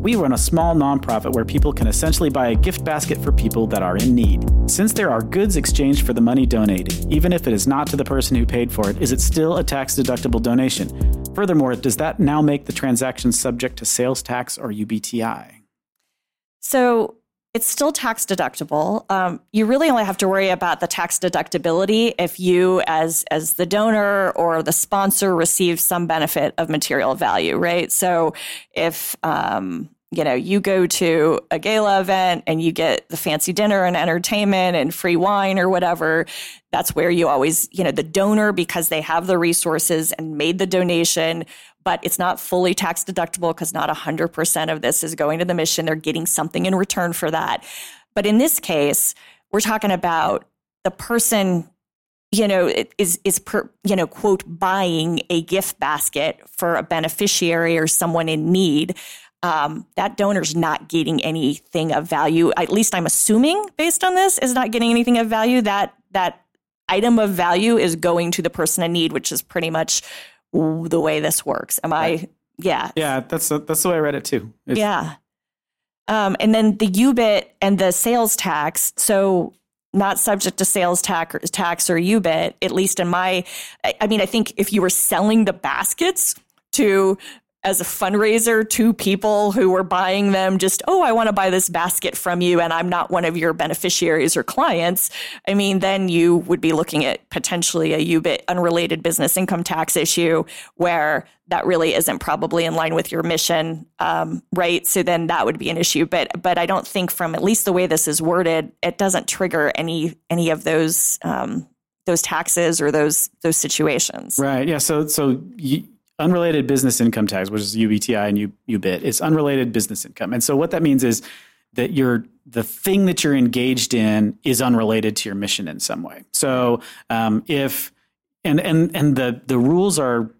We run a small nonprofit where people can essentially buy a gift basket for people that are in need. Since there are goods exchanged for the money donated, even if it is not to the person who paid for it, is it still a tax deductible donation? Furthermore, does that now make the transaction subject to sales tax or UBTI? So it's still tax deductible. Um, you really only have to worry about the tax deductibility if you, as as the donor or the sponsor, receive some benefit of material value, right? So if um, you know you go to a gala event and you get the fancy dinner and entertainment and free wine or whatever, that's where you always you know the donor because they have the resources and made the donation but it's not fully tax deductible because not 100% of this is going to the mission. They're getting something in return for that. But in this case, we're talking about the person you know is is per, you know quote buying a gift basket for a beneficiary or someone in need um, that donor's not getting anything of value at least i'm assuming based on this is not getting anything of value that that item of value is going to the person in need which is pretty much the way this works. Am I? Yeah. Yeah, that's that's the way I read it too. It's, yeah. Um, and then the UBIT and the sales tax. So not subject to sales tax, tax or UBIT, at least in my, I mean, I think if you were selling the baskets to as a fundraiser to people who were buying them just oh i want to buy this basket from you and i'm not one of your beneficiaries or clients i mean then you would be looking at potentially a ubit unrelated business income tax issue where that really isn't probably in line with your mission um, right? So then that would be an issue. But but i don't think from at least the way this is worded it doesn't trigger any any of those um, those taxes or those those situations. Right. Yeah. So so you, unrelated business income tax, which is UBTI and U, UBIT, it's unrelated business income. And so what that means is that you're the thing that you're engaged in is unrelated to your mission in some way. So um, if and and and the the rules are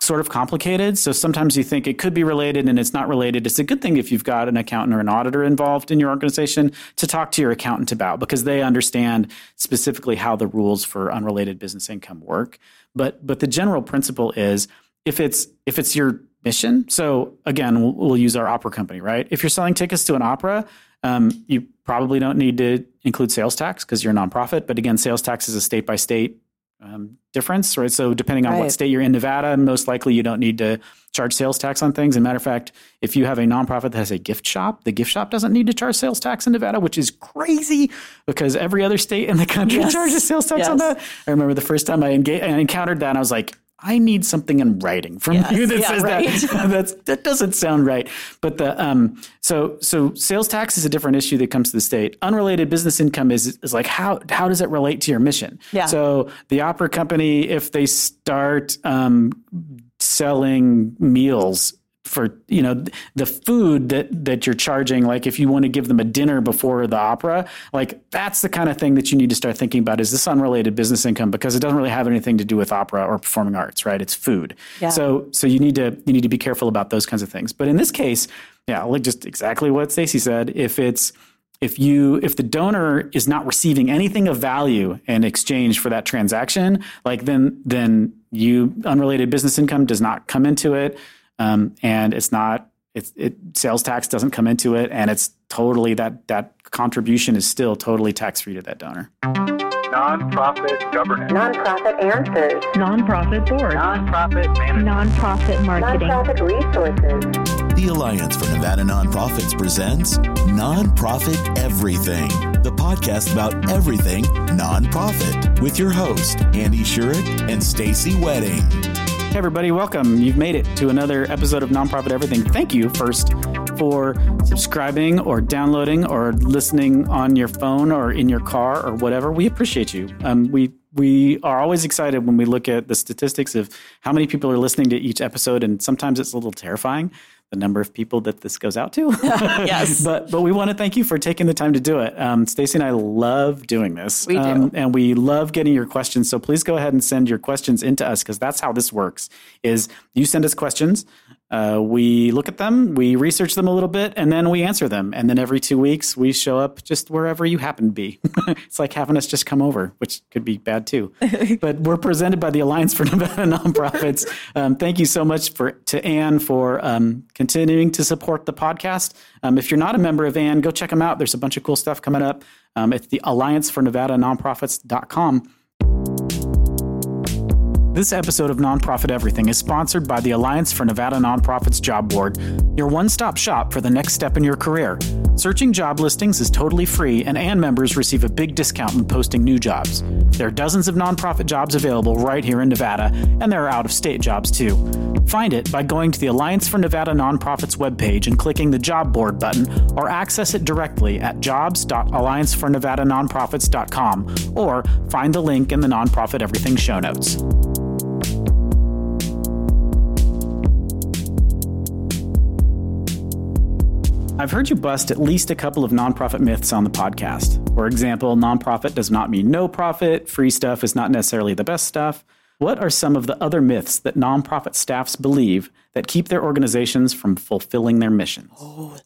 sort of complicated. So sometimes you think it could be related and it's not related. It's a good thing if you've got an accountant or an auditor involved in your organization to talk to your accountant about because they understand specifically how the rules for unrelated business income work. But but the general principle is if it's if it's your mission. So again, we'll, we'll use our opera company, right? If you're selling tickets to an opera, um, you probably don't need to include sales tax because you're a nonprofit. But again, sales tax is a state by state um, difference, right? So depending on right. what state you're in, Nevada, most likely you don't need to charge sales tax on things. As a matter of fact, if you have a nonprofit that has a gift shop, the gift shop doesn't need to charge sales tax in Nevada, which is crazy because every other state in the country yes. charges sales tax yes. on that. I remember the first time I, engaged, I encountered that, and I was like, I need something in writing from yes, you that yeah, says right. that. That's, that doesn't sound right. But the um, so so sales tax is a different issue that comes to the state. Unrelated business income is is like how how does it relate to your mission? Yeah. So the opera company, if they start um, selling meals for you know the food that that you're charging like if you want to give them a dinner before the opera like that's the kind of thing that you need to start thinking about is this unrelated business income because it doesn't really have anything to do with opera or performing arts right? It's food. Yeah. so so you need to you need to be careful about those kinds of things. But in this case yeah like just exactly what Stacy said if it's if you if the donor is not receiving anything of value in exchange for that transaction like then then you unrelated business income does not come into it um, and it's not it's it sales tax doesn't come into it, and it's totally that that contribution is still totally tax free to that donor. Nonprofit governance. Nonprofit answers. Nonprofit board. Nonprofit management. Nonprofit marketing. Nonprofit resources. The Alliance for Nevada Nonprofits presents Nonprofit Everything, the podcast about everything nonprofit, with your host Andy Shurik and Stacy Wedding. Hey, everybody, welcome. You've made it to another episode of Nonprofit Everything. Thank you first for subscribing or downloading or listening on your phone or in your car or whatever. We appreciate you. Um, we we are always excited when we look at the statistics of how many people are listening to each episode, and sometimes it's a little terrifying the number of people that this goes out to. yes. but but we want to thank you for taking the time to do it. Um, Stacy and I love doing this. We do. Um, and we love getting your questions. So please go ahead and send your questions into us because that's how this works is you send us questions Uh, we look at them, we research them a little bit, and then we answer them. And then every two weeks, we show up just wherever you happen to be. it's like having us just come over, which could be bad too. but we're presented by the Alliance for Nevada Nonprofits. Um, thank you so much for to Ann for um, continuing to support the podcast. Um, if you're not a member of Ann, go check them out. There's a bunch of cool stuff coming up. Um, it's the Alliance for Nevada Nonprofits.com. This episode of Nonprofit Everything is sponsored by the Alliance for Nevada Nonprofits Job Board, your one stop shop for the next step in your career. Searching job listings is totally free, and ANN members receive a big discount when posting new jobs. There are dozens of nonprofit jobs available right here in Nevada, and there are out of state jobs too. Find it by going to the Alliance for Nevada Nonprofits webpage and clicking the Job Board button, or access it directly at jobs.alliancefornevadanonprofits.com, or find the link in the Nonprofit Everything show notes. I've heard you bust at least a couple of nonprofit myths on the podcast. For example, nonprofit does not mean no profit, free stuff is not necessarily the best stuff. What are some of the other myths that nonprofit staffs believe that keep their organizations from fulfilling their missions? Oh,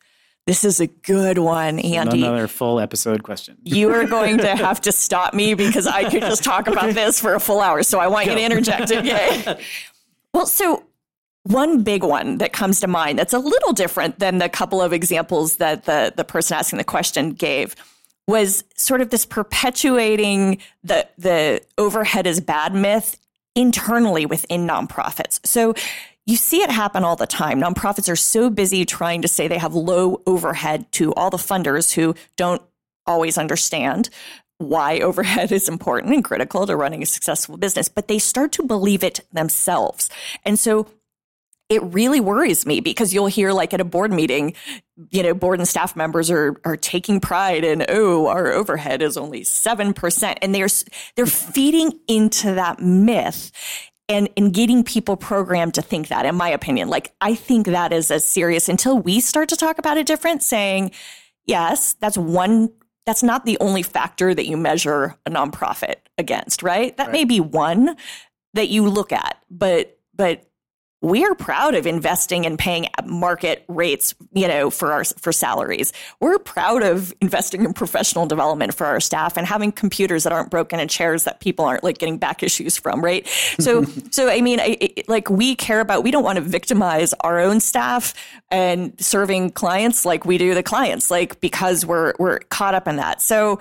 this is a good one, Andy. Another full episode question. You are going to have to stop me because I could just talk about this for a full hour. So I want you to interject. Okay. well, so one big one that comes to mind that's a little different than the couple of examples that the, the person asking the question gave was sort of this perpetuating the the overhead is bad myth internally within nonprofits. So you see it happen all the time. Nonprofits are so busy trying to say they have low overhead to all the funders who don't always understand why overhead is important and critical to running a successful business, but they start to believe it themselves. And so it really worries me because you'll hear like at a board meeting, you know, board and staff members are are taking pride in, oh, our overhead is only 7%. And they're they're feeding into that myth and and getting people programmed to think that, in my opinion. Like I think that is as serious until we start to talk about it different, saying, yes, that's one that's not the only factor that you measure a nonprofit against, right? That Right. may be one that you look at, but but we're proud of investing and paying market rates, you know, for our for salaries. We're proud of investing in professional development for our staff and having computers that aren't broken and chairs that people aren't like getting back issues from, right? So, so I mean, I, I- like we care about. We don't want to victimize our own staff and serving clients like we do the clients, like because we're we're caught up in that. So,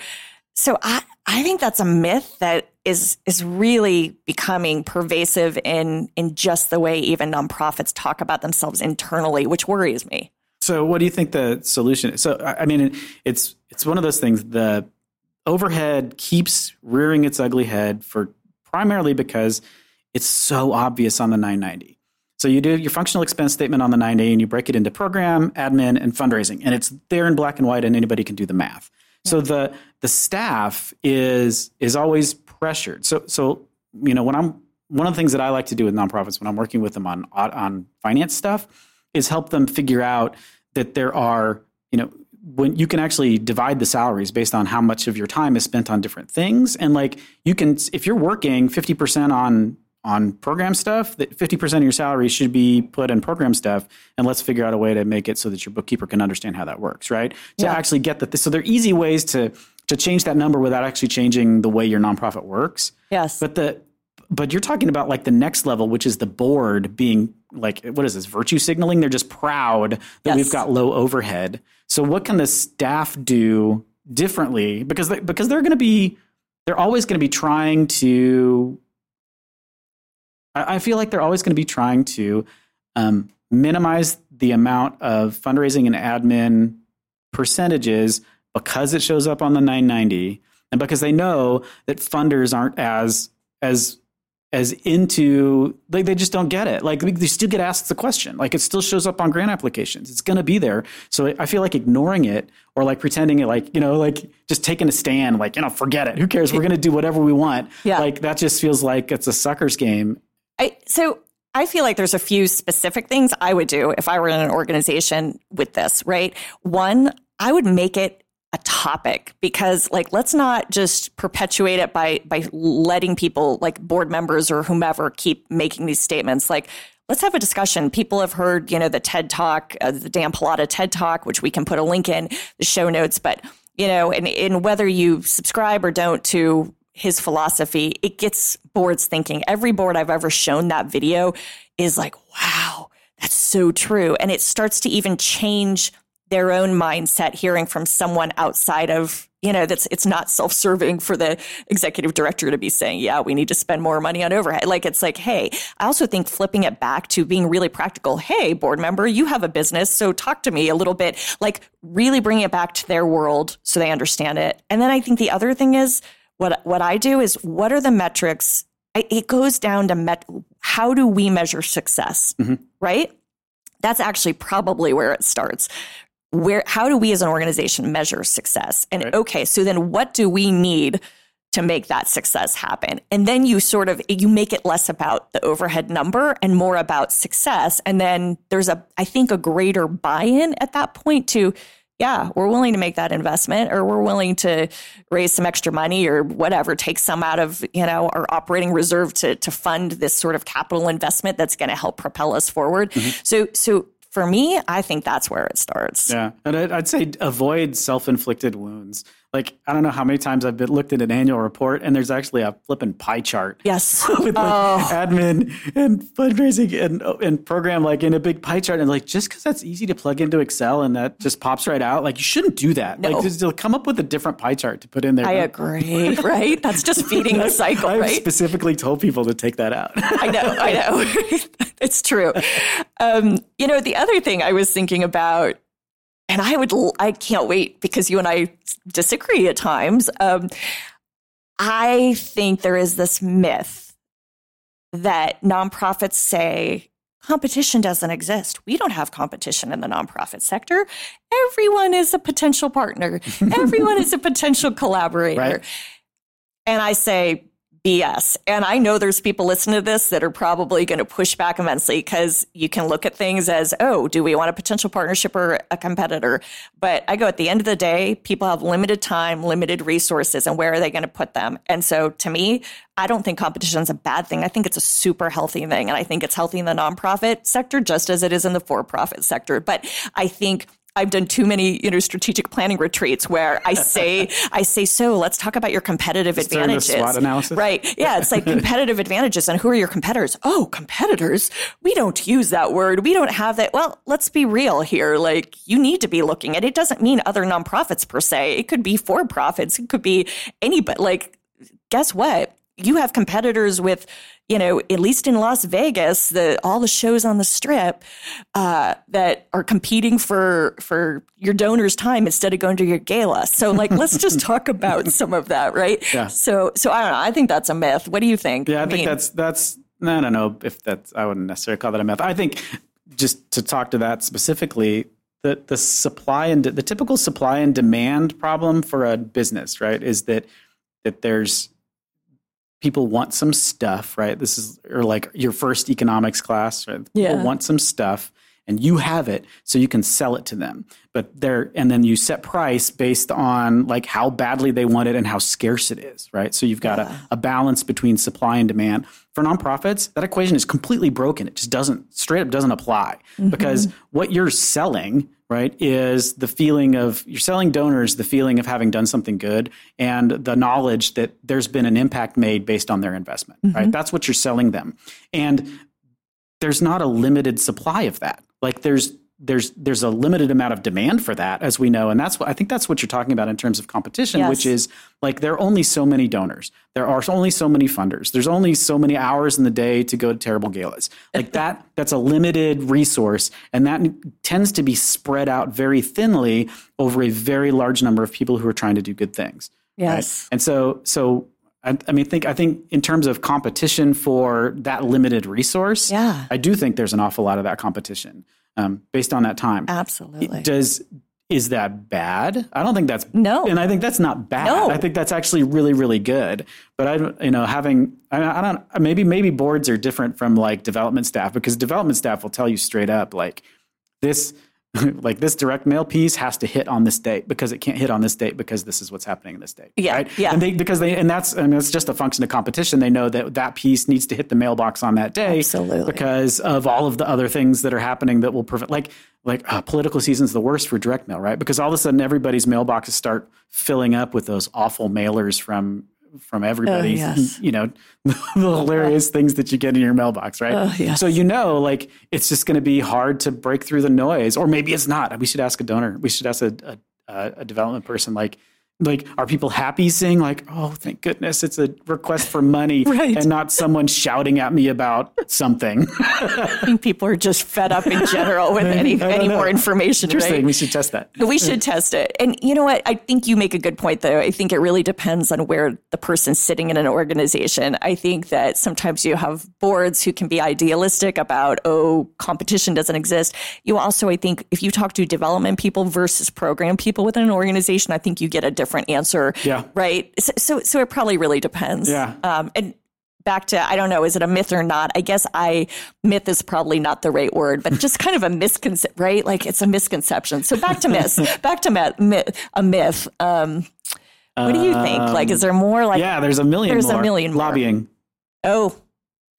so I, I think that's a myth that is is really becoming pervasive in in just the way even nonprofits talk about themselves internally, which worries me. So, what do you think the solution is? So, I mean, it's it's one of those things. The overhead keeps rearing its ugly head for primarily because it's so obvious on the 990. So you do your functional expense statement on the 990 and you break it into program, admin, and fundraising, and it's there in black and white, and anybody can do the math. So the the staff is is always pressured. So so you know when I'm one of the things that I like to do with nonprofits when I'm working with them on on finance stuff is help them figure out that there are you know when you can actually divide the salaries based on how much of your time is spent on different things and like you can if you're working 50% on on program stuff that 50% of your salary should be put in program stuff and let's figure out a way to make it so that your bookkeeper can understand how that works right to Yeah. actually get that so there are easy ways to to change that number without actually changing the way your nonprofit works Yes. but the but you're talking about like the next level, which is the board being like what is this virtue signaling? They're just proud that Yes. we've got low overhead. So what can the staff do differently? Because they, because they're going to be they're always going to be trying to. I, I feel like they're always going to be trying to um, minimize the amount of fundraising and admin percentages because it shows up on the 990 and because they know that funders aren't as as as into like they just don't get it. Like they still get asked the question. Like it still shows up on grant applications. It's going to be there. So i feel like ignoring it or like pretending it like you know like just taking a stand like you know forget it. Who cares? We're going to do whatever we want. Yeah. like that just feels like it's a sucker's game I, so I feel like there's a few specific things I would do if I were in an organization with this, right? One, I would make it a topic because like let's not just perpetuate it by by letting people like board members or whomever keep making these statements like let's have a discussion. People have heard, you know, the TED Talk, uh, the Dan Pallotta TED Talk, which we can put a link in the show notes. But you know, and, and whether you subscribe or don't to his philosophy, it gets boards thinking. Every board I've ever shown that video is like, wow, that's so true. And it starts to even change their own mindset hearing from someone outside of you know that's it's not self-serving for the executive director to be saying yeah we need to spend more money on overhead like it's like hey i also think flipping it back to being really practical hey board member you have a business so talk to me a little bit like really bringing it back to their world so they understand it and then i think the other thing is what what i do is what are the metrics? It goes down to met, how do we measure success mm-hmm. right? That's actually probably where it starts. Where how do we as an organization measure success? And right. okay so then what do we need to make that success happen? And then you sort of you make it less about the overhead number and more about success. And then there's a i think a greater buy-in at that point to yeah we're willing to make that investment or we're willing to raise some extra money or whatever take some out of you know our operating reserve to to fund this sort of capital investment that's going to help propel us forward mm-hmm. so so for me, I think that's where it starts. Yeah. And I'd say avoid self inflicted wounds like I don't know how many times I've been looked at an annual report and there's actually a flipping pie chart. Yes. with like oh. admin and fundraising and and program like in a big pie chart and like just because that's easy to plug into Excel and that just pops right out, like you shouldn't do that. No. Like just come up with a different pie chart to put in there. I agree. right? That's just feeding the cycle. I've right? specifically told people to take that out. I know. I know. it's true. Um, you know, the other thing I was thinking about and I would, I can't wait because you and I disagree at times. Um, I think there is this myth that nonprofits say competition doesn't exist. We don't have competition in the nonprofit sector. Everyone is a potential partner, everyone is a potential collaborator. Right. And I say, BS. And I know there's people listening to this that are probably going to push back immensely because you can look at things as, oh, do we want a potential partnership or a competitor? But I go at the end of the day, people have limited time, limited resources, and where are they going to put them? And so to me, I don't think competition is a bad thing. I think it's a super healthy thing. And I think it's healthy in the nonprofit sector just as it is in the for profit sector. But I think I've done too many, you know, strategic planning retreats where I say, I say, so let's talk about your competitive Just advantages. SWOT analysis. Right. Yeah. It's like competitive advantages. And who are your competitors? Oh, competitors. We don't use that word. We don't have that. Well, let's be real here. Like you need to be looking at it. doesn't mean other nonprofits per se. It could be for profits. It could be anybody. Like, guess what? You have competitors with you know, at least in Las Vegas, the all the shows on the strip uh, that are competing for for your donor's time instead of going to your gala. So, like, let's just talk about some of that, right? Yeah. So, so I don't know. I think that's a myth. What do you think? Yeah, I, I think mean, that's that's. I don't know if that's. I wouldn't necessarily call that a myth. I think just to talk to that specifically, the the supply and the typical supply and demand problem for a business, right, is that that there's people want some stuff, right? This is or like your first economics class, right? Yeah. People want some stuff and you have it so you can sell it to them. But there and then you set price based on like how badly they want it and how scarce it is, right? So you've got yeah. a, a balance between supply and demand. For nonprofits, that equation is completely broken. It just doesn't straight up doesn't apply mm-hmm. because what you're selling right, is the feeling of you're selling donors the feeling of having done something good and the knowledge that there's been an impact made based on their investment, mm-hmm. right? That's what you're selling them. And there's not a limited supply of that. Like there's there's there's a limited amount of demand for that as we know and that's what I think that's what you're talking about in terms of competition yes. which is like there are only so many donors there are only so many funders there's only so many hours in the day to go to terrible galas like that that's a limited resource and that tends to be spread out very thinly over a very large number of people who are trying to do good things yes right? and so so I, I mean, think I think in terms of competition for that limited resource, yeah. I do think there's an awful lot of that competition um, based on that time. Absolutely. Does is that bad? I don't think that's no, and I think that's not bad. No. I think that's actually really really good. But I, you know, having I, I don't maybe maybe boards are different from like development staff because development staff will tell you straight up like this like this direct mail piece has to hit on this date because it can't hit on this date because this is what's happening in this date. Yeah, right? yeah. And they because they and that's I mean it's just a function of competition. They know that that piece needs to hit the mailbox on that day, Absolutely. because of all of the other things that are happening that will prevent like like uh, political season's the worst for direct mail, right? Because all of a sudden everybody's mailboxes start filling up with those awful mailers from from oh, everybody. Oh, yes. You know, the hilarious things that you get in your mailbox, right? Oh, yes. So you know, like it's just going to be hard to break through the noise, or maybe it's not. We should ask a donor. We should ask a a, a development person, like. Like, are people happy seeing like, oh, thank goodness, it's a request for money, Right. and not someone shouting at me about something? I think people are just fed up in general with any any know. more information. Interesting. Right? We should test that. We should test it. And you know what? I think you make a good point, though. I think it really depends on where the person's sitting in an organization. I think that sometimes you have boards who can be idealistic about, oh, competition doesn't exist. You also, I think, if you talk to development people versus program people within an organization, I think you get a different answer. Yeah. Right. So, so, so it probably really depends. Yeah. Um, and back to I don't know, is it a myth or not? I guess I myth is probably not the right word, but just kind of a misconception, right? Like it's a misconception. So back to myths, back to myth, myth, a myth. Um, what do you think? Like, is there more? Like, yeah, there's a million. there's a million more. lobbying. oh,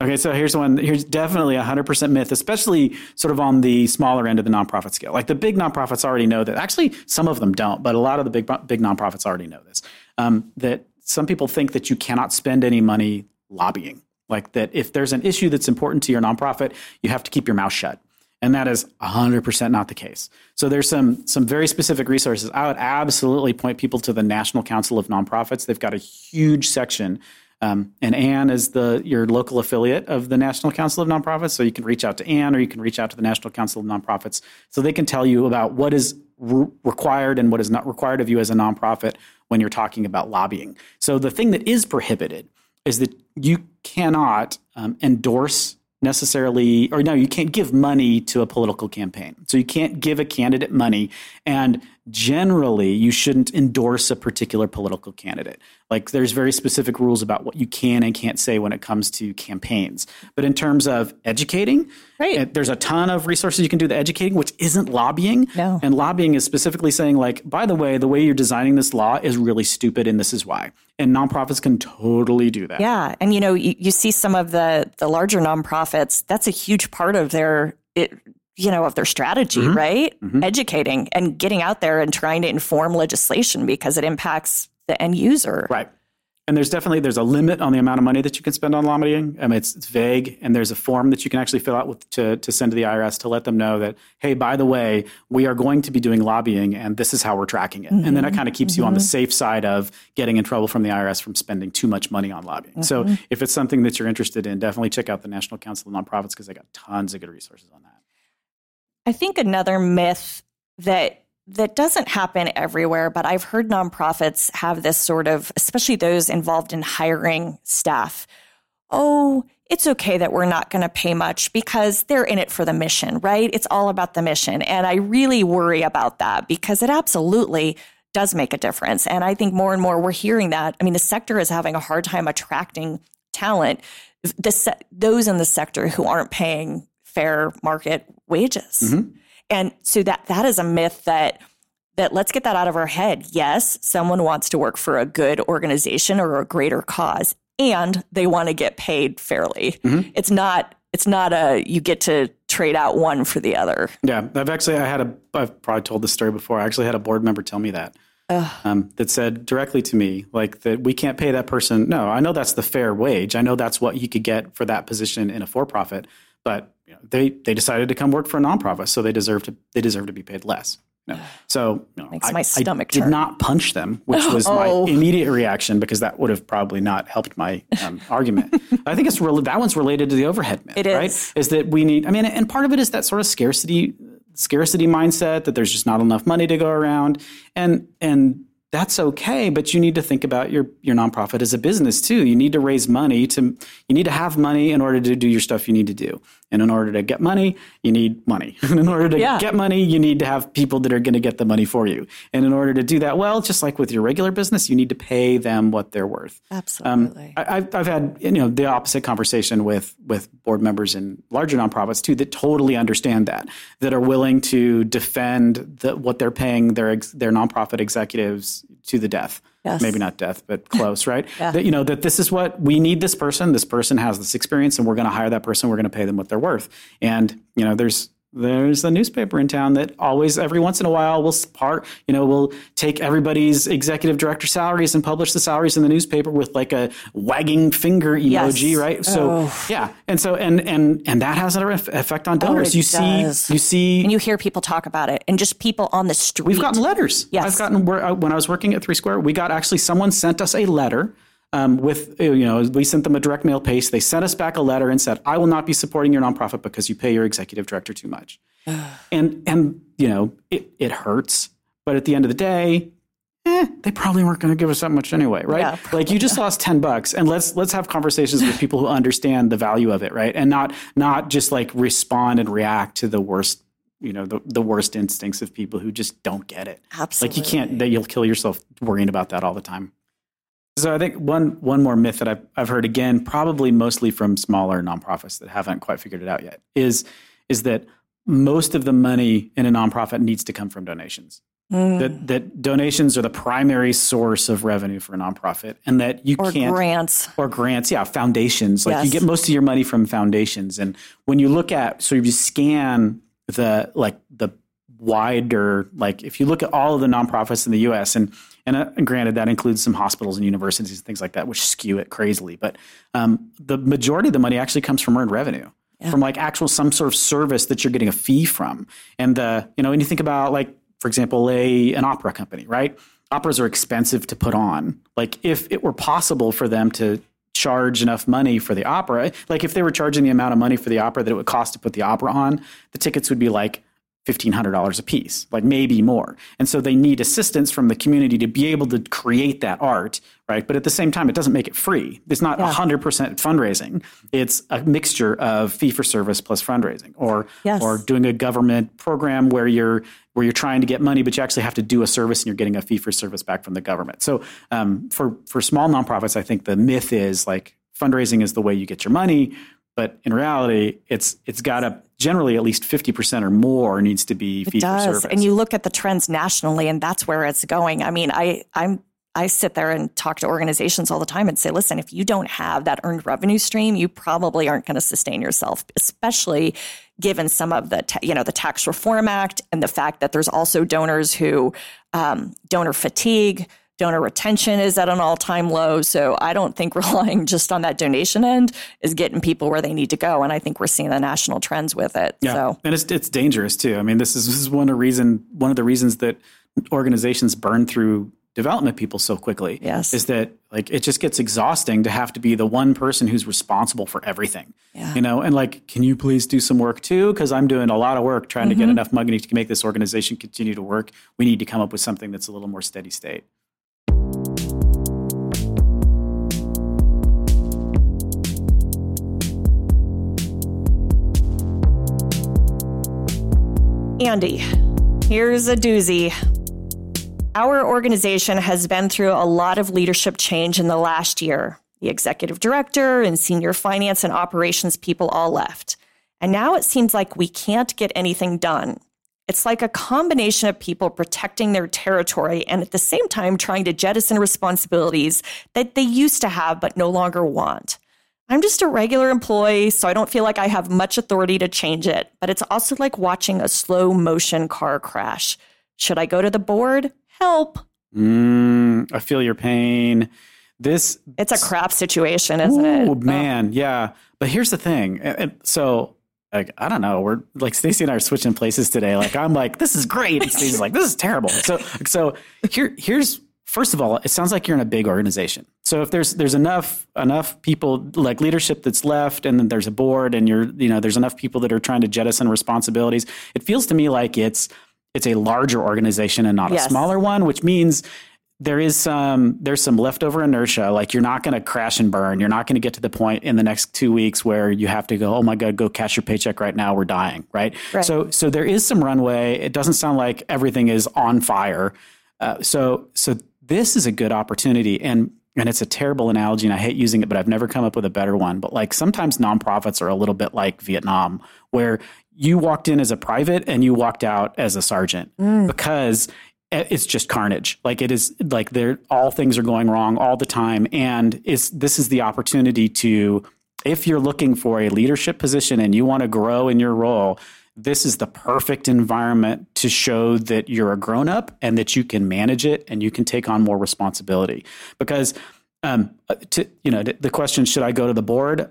Okay, so here's one. Here's definitely a hundred percent myth, especially sort of on the smaller end of the nonprofit scale. Like the big nonprofits already know that. Actually, some of them don't, but a lot of the big big nonprofits already know this. Um, that some people think that you cannot spend any money lobbying. Like that, if there's an issue that's important to your nonprofit, you have to keep your mouth shut. And that is 100% not the case. So there's some some very specific resources. I would absolutely point people to the National Council of Nonprofits. They've got a huge section um, and Anne is the your local affiliate of the National Council of Nonprofits, so you can reach out to Anne or you can reach out to the National Council of Nonprofits, so they can tell you about what is re- required and what is not required of you as a nonprofit when you're talking about lobbying. So the thing that is prohibited is that you cannot um, endorse necessarily, or no, you can't give money to a political campaign. So you can't give a candidate money, and generally, you shouldn't endorse a particular political candidate. Like there's very specific rules about what you can and can't say when it comes to campaigns. But in terms of educating, Right. there's a ton of resources you can do the educating, which isn't lobbying. No. And lobbying is specifically saying, like, by the way, the way you're designing this law is really stupid, and this is why. And nonprofits can totally do that. Yeah, and you know, you, you see some of the the larger nonprofits. That's a huge part of their it, you know, of their strategy, Mm-hmm. right? Mm-hmm. Educating and getting out there and trying to inform legislation because it impacts the end user. Right. And there's definitely there's a limit on the amount of money that you can spend on lobbying. I mean, it's, it's vague, and there's a form that you can actually fill out with to to send to the IRS to let them know that hey, by the way, we are going to be doing lobbying, and this is how we're tracking it. And then it mm-hmm. kind of keeps you on the mm-hmm. safe side of getting in trouble from the IRS from spending too much money on lobbying. So if it's something that you're interested in, definitely check out the National Council of Nonprofits because they got tons of good resources on that. I think another myth that that doesn't happen everywhere, but I've heard nonprofits have this sort of, especially those involved in hiring staff. Oh, it's okay that we're not going to pay much because they're in it for the mission, right? It's all about the mission. And I really worry about that because it absolutely does make a difference. And I think more and more we're hearing that. I mean, the sector is having a hard time attracting talent, the se- those in the sector who aren't paying fair market wages. And so that that is a myth that that let's get that out of our head. Yes, someone wants to work for a good organization or a greater cause and they want to get paid fairly. It's not it's not a you get to trade out one for the other. Yeah, I've actually I had a I've probably told this story before. I actually had a board member tell me that. Um, that said directly to me, like that we can't pay that person. No, I know that's the fair wage. I know that's what you could get for that position in a for-profit. But you know, they they decided to come work for a nonprofit, so they deserve to they deserve to be paid less. So you know, Makes I, my stomach I did turn. not punch them, which was Oh. my immediate reaction because that would have probably not helped my um, argument. I think it's rel- that one's related to the overhead myth, It right? is. is that we need i mean and part of it is that sort of scarcity scarcity mindset that there's just not enough money to go around and and that's okay, but you need to think about your your nonprofit as a business too. You need to raise money to you need to have money in order to do your stuff you need to do. And in order to get money, you need money. And in order to Yeah. get money, you need to have people that are going to get the money for you. And in order to do that well, just like with your regular business, you need to pay them what they're worth. Absolutely. Um, I, I've, I've had you know the opposite conversation with with board members in larger nonprofits too that totally understand that that are willing to defend the, what they're paying their their nonprofit executives to the death. Yes. Maybe not death, but close, right? Yeah. That you know that this is what we need. This person, this person has this experience, and we're going to hire that person. We're going to pay them what they're worth. And you know, there's there's a newspaper in town that always every once in a while will part you know will take everybody's executive director salaries and publish the salaries in the newspaper with like a wagging finger emoji Yes. right so Oh. yeah and so and and and that has an effect on donors it you does. see you see and you hear people talk about it and just people on the street. We've gotten letters. Yes. I've gotten where, uh, when I was working at Three Square, we got actually someone sent us a letter um, with you know we sent them a direct mail paste. They sent us back a letter and said, "I will not be supporting your nonprofit because you pay your executive director too much." and and you know it it hurts, but at the end of the day. Eh, they probably weren't going to give us that much anyway, right? Yeah, like you just lost ten bucks, and let's let's have conversations with people who understand the value of it, right? And not not just like respond and react to the worst you know the, the worst instincts of people who just don't get it Absolutely, like you can't that you'll kill yourself worrying about that all the time so i think one one more myth that i've, I've heard again probably mostly from smaller nonprofits that haven't quite figured it out yet is is that most of the money in a nonprofit needs to come from donations Mm. that that donations are the primary source of revenue for a nonprofit and that you or can't grants. or grants, yeah, foundations. Like you get most of your money from foundations. And when you look at, so if you scan the like the wider, like if you look at all of the nonprofits in the U.S. and and, uh, and granted that includes some hospitals and universities and things like that, which skew it crazily, but um, the majority of the money actually comes from earned revenue. From like actual some sort of service that you're getting a fee from, and the you know, when you think about like for example, a an opera company, right? Operas are expensive to put on. Like if it were possible for them to charge enough money for the opera, like if they were charging the amount of money for the opera that it would cost to put the opera on, the tickets would be like $1500 a piece, like maybe more. And so they need assistance from the community to be able to create that art, right? But at the same time it doesn't make it free. It's not 100% fundraising. It's a mixture of fee for service plus fundraising or Yes. or doing a government program where you're where you're trying to get money, but you actually have to do a service and you're getting a fee for service back from the government. So um, for for small nonprofits, I think the myth is like fundraising is the way you get your money, but in reality, it's it's got to generally at least fifty percent or more needs to be fee for service. And you look at the trends nationally, and that's where it's going. I mean, I I'm I sit there and talk to organizations all the time and say, listen, if you don't have that earned revenue stream, you probably aren't going to sustain yourself, especially given some of the ta- you know the Tax Reform Act and the fact that there's also donors who um, donor fatigue. Donor retention is at an all time low. So I don't think relying just on that donation end is getting people where they need to go. And I think we're seeing the national trends with it. Yeah, So and it's it's dangerous too. I mean, this is this is one of the reason one of the reasons that organizations burn through development people so quickly. Yes. is that like it just gets exhausting to have to be the one person who's responsible for everything. Yeah. You know, and like, can you please do some work too? Because I'm doing a lot of work trying to Mm-hmm. get enough money to make this organization continue to work. We need to come up with something that's a little more steady state. Andy, here's a doozy. Our organization has been through a lot of leadership change in the last year. The executive director and senior finance and operations people all left. And now it seems like we can't get anything done. It's like a combination of people protecting their territory and at the same time trying to jettison responsibilities that they used to have but no longer want. I'm just a regular employee, so I don't feel like I have much authority to change it, but it's also like watching a slow motion car crash. Should I go to the board? Help. Mm, I feel your pain. This It's a crap situation, isn't it? Oh man, yeah. But here's the thing. And- and so like I don't know, we're like Stacy and I are switching places today. Like I'm like, this is great. And Stacy's like, this is terrible. So so here here's first of all, it sounds like you're in a big organization. So if there's there's enough enough people like leadership that's left and then there's a board and you're you know, there's enough people that are trying to jettison responsibilities, it feels to me like it's it's a larger organization and not Yes. a smaller one, which means there is some there's some leftover inertia. Like you're not going to crash and burn. You're not going to get to the point in the next two weeks where you have to go. Oh my god, go cash your paycheck right now. We're dying, right? Right. So so there is some runway. It doesn't sound like everything is on fire. Uh, so so this is a good opportunity and. And it's a terrible analogy, and I hate using it, but I've never come up with a better one. But like sometimes nonprofits are a little bit like Vietnam, where you walked in as a private and you walked out as a sergeant mm. because it's just carnage. Like it is like there all things are going wrong all the time and it's this is the opportunity to if you're looking for a leadership position and you want to grow in your role, this is the perfect environment to show that you're a grown up and that you can manage it and you can take on more responsibility. Because um, to, you know, the, question, should I go to the board?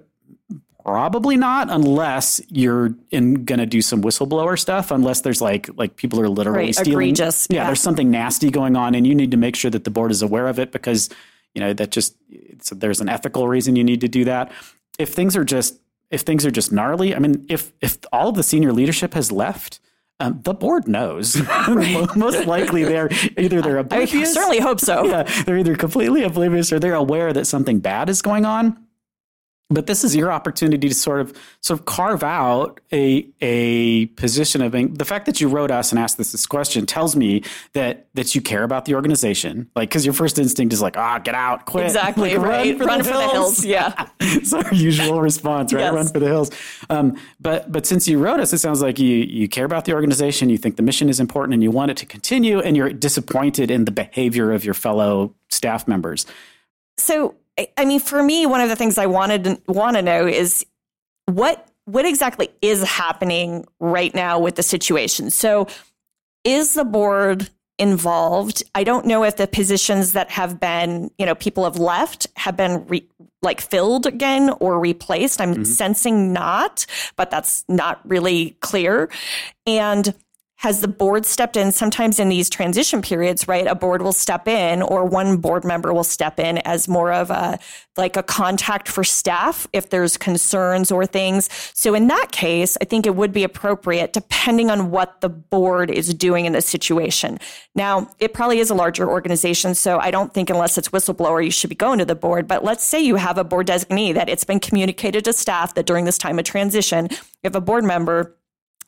Probably not, unless you're in going to do some whistleblower stuff. Unless there's like like people are literally Right, stealing. egregious, Yeah, yeah. there's something nasty going on, and you need to make sure that the board is aware of it because you know that just it's, there's an ethical reason you need to do that. If things are just if things are just gnarly, I mean, if if all of the senior leadership has left. Um, the board knows. Most likely, they're either they're I oblivious. certainly hope so. yeah, they're either completely oblivious or they're aware that something bad is going on. But this is your opportunity to sort of sort of carve out a a position of being, the fact that you wrote us and asked us this question tells me that that you care about the organization. Like because your first instinct is like, ah, get out, quit. Exactly, Like, right. Run for the hills, yeah. it's our usual response, right? Yes. Run for the hills. Um, but but since you wrote us, it sounds like you you care about the organization, you think the mission is important, and you want it to continue, and you're disappointed in the behavior of your fellow staff members. So, I- mean, for me, one of the things I wanted to want to know is what what exactly is happening right now with the situation. So, is the board involved? I don't know if the positions that have been, you know, people have left have been re- like filled again or replaced. I'm mm-hmm. sensing not, but that's not really clear. And has the board stepped in? Sometimes in these transition periods right a board will step in or one board member will step in as more of a like a contact for staff if there's concerns or things. So in that case i think it would be appropriate depending on what the board is doing in the situation. Now it probably is a larger organization so i don't think unless it's whistleblower you should be going to the board. But let's say you have a board designee that it's been communicated to staff that during this time of transition if a board member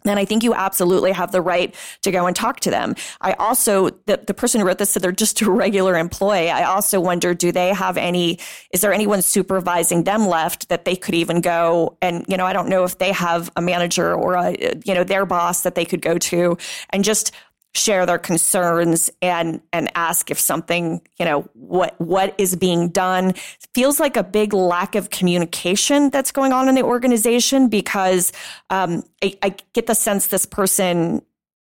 then I think you absolutely have the right to go and talk to them. I also, the, the person who wrote this said they're just a regular employee. I also wonder, do they have any, is there anyone supervising them left that they could even go and, you know, I don't know if they have a manager or a, you know, their boss that they could go to and just share their concerns and and ask if something you know what what is being done. Feels like a big lack of communication that's going on in the organization because um, I, I get the sense this person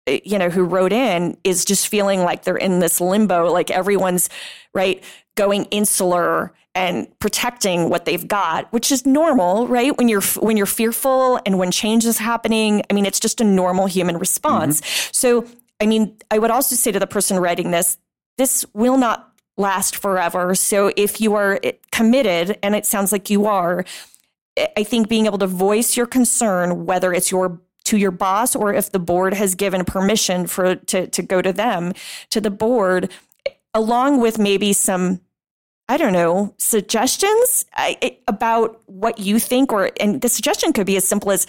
eh, you know who wrote in is just feeling like they're in this limbo like everyone's right going insular and protecting what they've got which is normal right? When you're when you're fearful and when change is happening i mean it's just a normal human response. So i mean i would also say to the person writing this this will not last forever. So if you are eh, committed and it sounds like you are eh, I think being able to voice your concern, whether it's your to your boss or if the board has given permission for to to go to them to the board, eh, along with maybe some I don't know suggestions eh, about what you think, or and the suggestion could be as simple as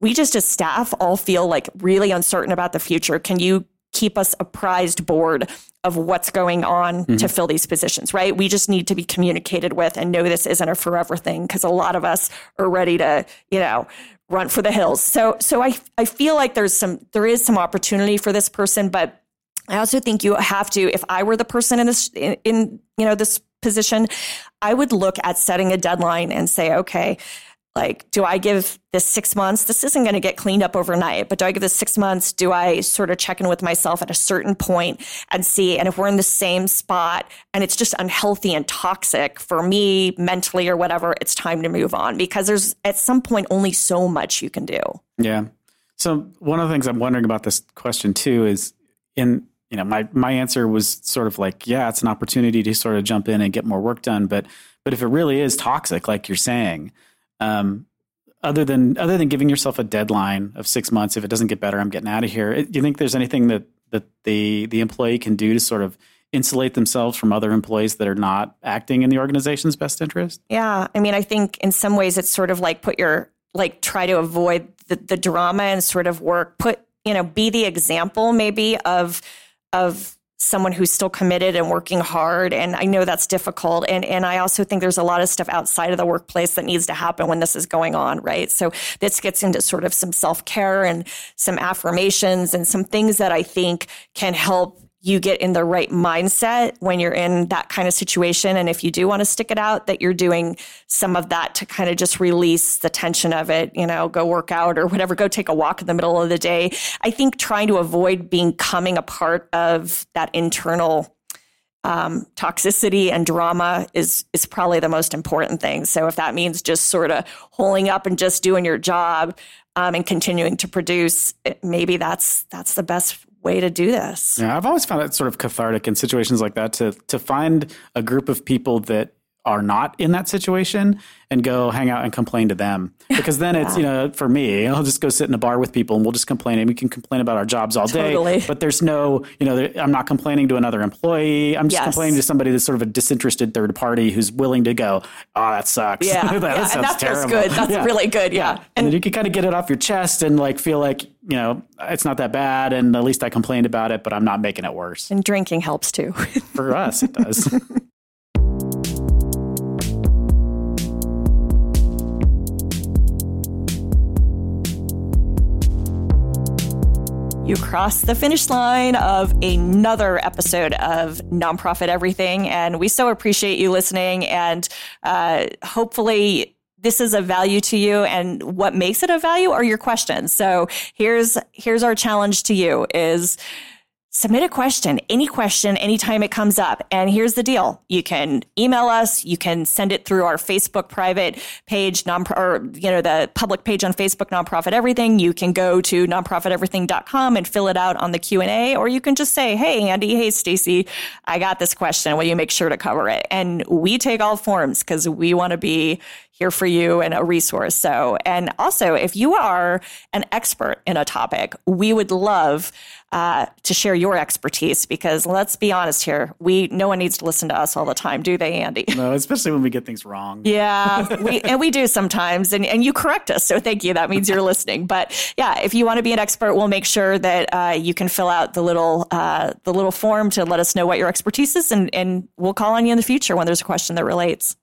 we just as staff all feel like really uncertain about the future. Can you keep us apprised board of what's going on to mm-hmm. fill these positions, right? We just need to be communicated with and know this isn't a forever thing because a lot of us are ready to, you know, run for the hills. So so I I feel like there's some there is some opportunity for this person, but I also think you have to if I were the person in this in, in you know this position, I would look at setting a deadline and say, okay, like, do I give this six months? This isn't going to get cleaned up overnight, but do I give this six months? Do I sort of check in with myself at a certain point and see? And if we're in the same spot and it's just unhealthy and toxic for me mentally or whatever, it's time to move on because there's at some point only so much you can do. Yeah. So one of the things I'm wondering about this question too is in you know my my answer was sort of like yeah it's an opportunity to sort of jump in and get more work done but but if it really is toxic like you're saying um, other than other than giving yourself a deadline of six months if it doesn't get better I'm getting out of here do you think there's anything that that the the employee can do to sort of insulate themselves from other employees that are not acting in the organization's best interest? Yeah. I mean, I think in some ways it's sort of like put your, like try to avoid the, the drama and sort of work, put, you know, be the example maybe of, of, someone who's still committed and working hard and I know that's difficult and and I also think there's a lot of stuff outside of the workplace that needs to happen when this is going on right? So this gets into sort of some self-care and some affirmations and some things that I think can help you get in the right mindset when you're in that kind of situation. And if you do want to stick it out, that you're doing some of that to kind of just release the tension of it, you know, go work out or whatever, go take a walk in the middle of the day. I think trying to avoid being coming a part of that internal um, toxicity and drama is is probably the most important thing. So if that means just sort of holding up and just doing your job um, and continuing to produce, maybe that's that's the best way to do this. Yeah, I've always found it sort of cathartic in situations like that to to find a group of people that are not in that situation and go hang out and complain to them. Because then it's you know for me i'll just go sit in a bar with people and we'll just complain and we can complain about our jobs all day but there's no you know i'm not complaining to another employee. I'm just Yes. complaining to somebody that's sort of a disinterested third party who's willing to go oh that sucks. Yeah, that, yeah, sounds and that feels good. That's really good. Yeah, and, and then you can kind of get it off your chest and like feel like you know it's not that bad and at least i complained about it but i'm not making it worse and drinking helps too. for us it does You cross the finish line of another episode of Nonprofit Everything, and we so appreciate you listening. And uh, hopefully, this is a value to you. And what makes it a value are your questions. So here's here's our challenge to you: is submit a question, any question, anytime it comes up. And here's the deal. You can email us. You can send it through our Facebook private page, non or, you know, the public page on Facebook, Nonprofit Everything. You can go to nonprofiteverything.com and fill it out on the Q&A, or you can just say, Hey, Andy, hey, Stacy, I got this question. Will you make sure to cover it? And we take all forms because we want to be here for you and a resource. So, and also if you are an expert in a topic, we would love uh, to share your expertise because let's be honest here, we no one needs to listen to us all the time, do they, Andy? no especially when we get things wrong Yeah, we and we do sometimes, and and you correct us, so thank you. That means you're listening. But yeah, if you want to be an expert, we'll make sure that uh, you can fill out the little uh, the little form to let us know what your expertise is, and and we'll call on you in the future when there's a question that relates.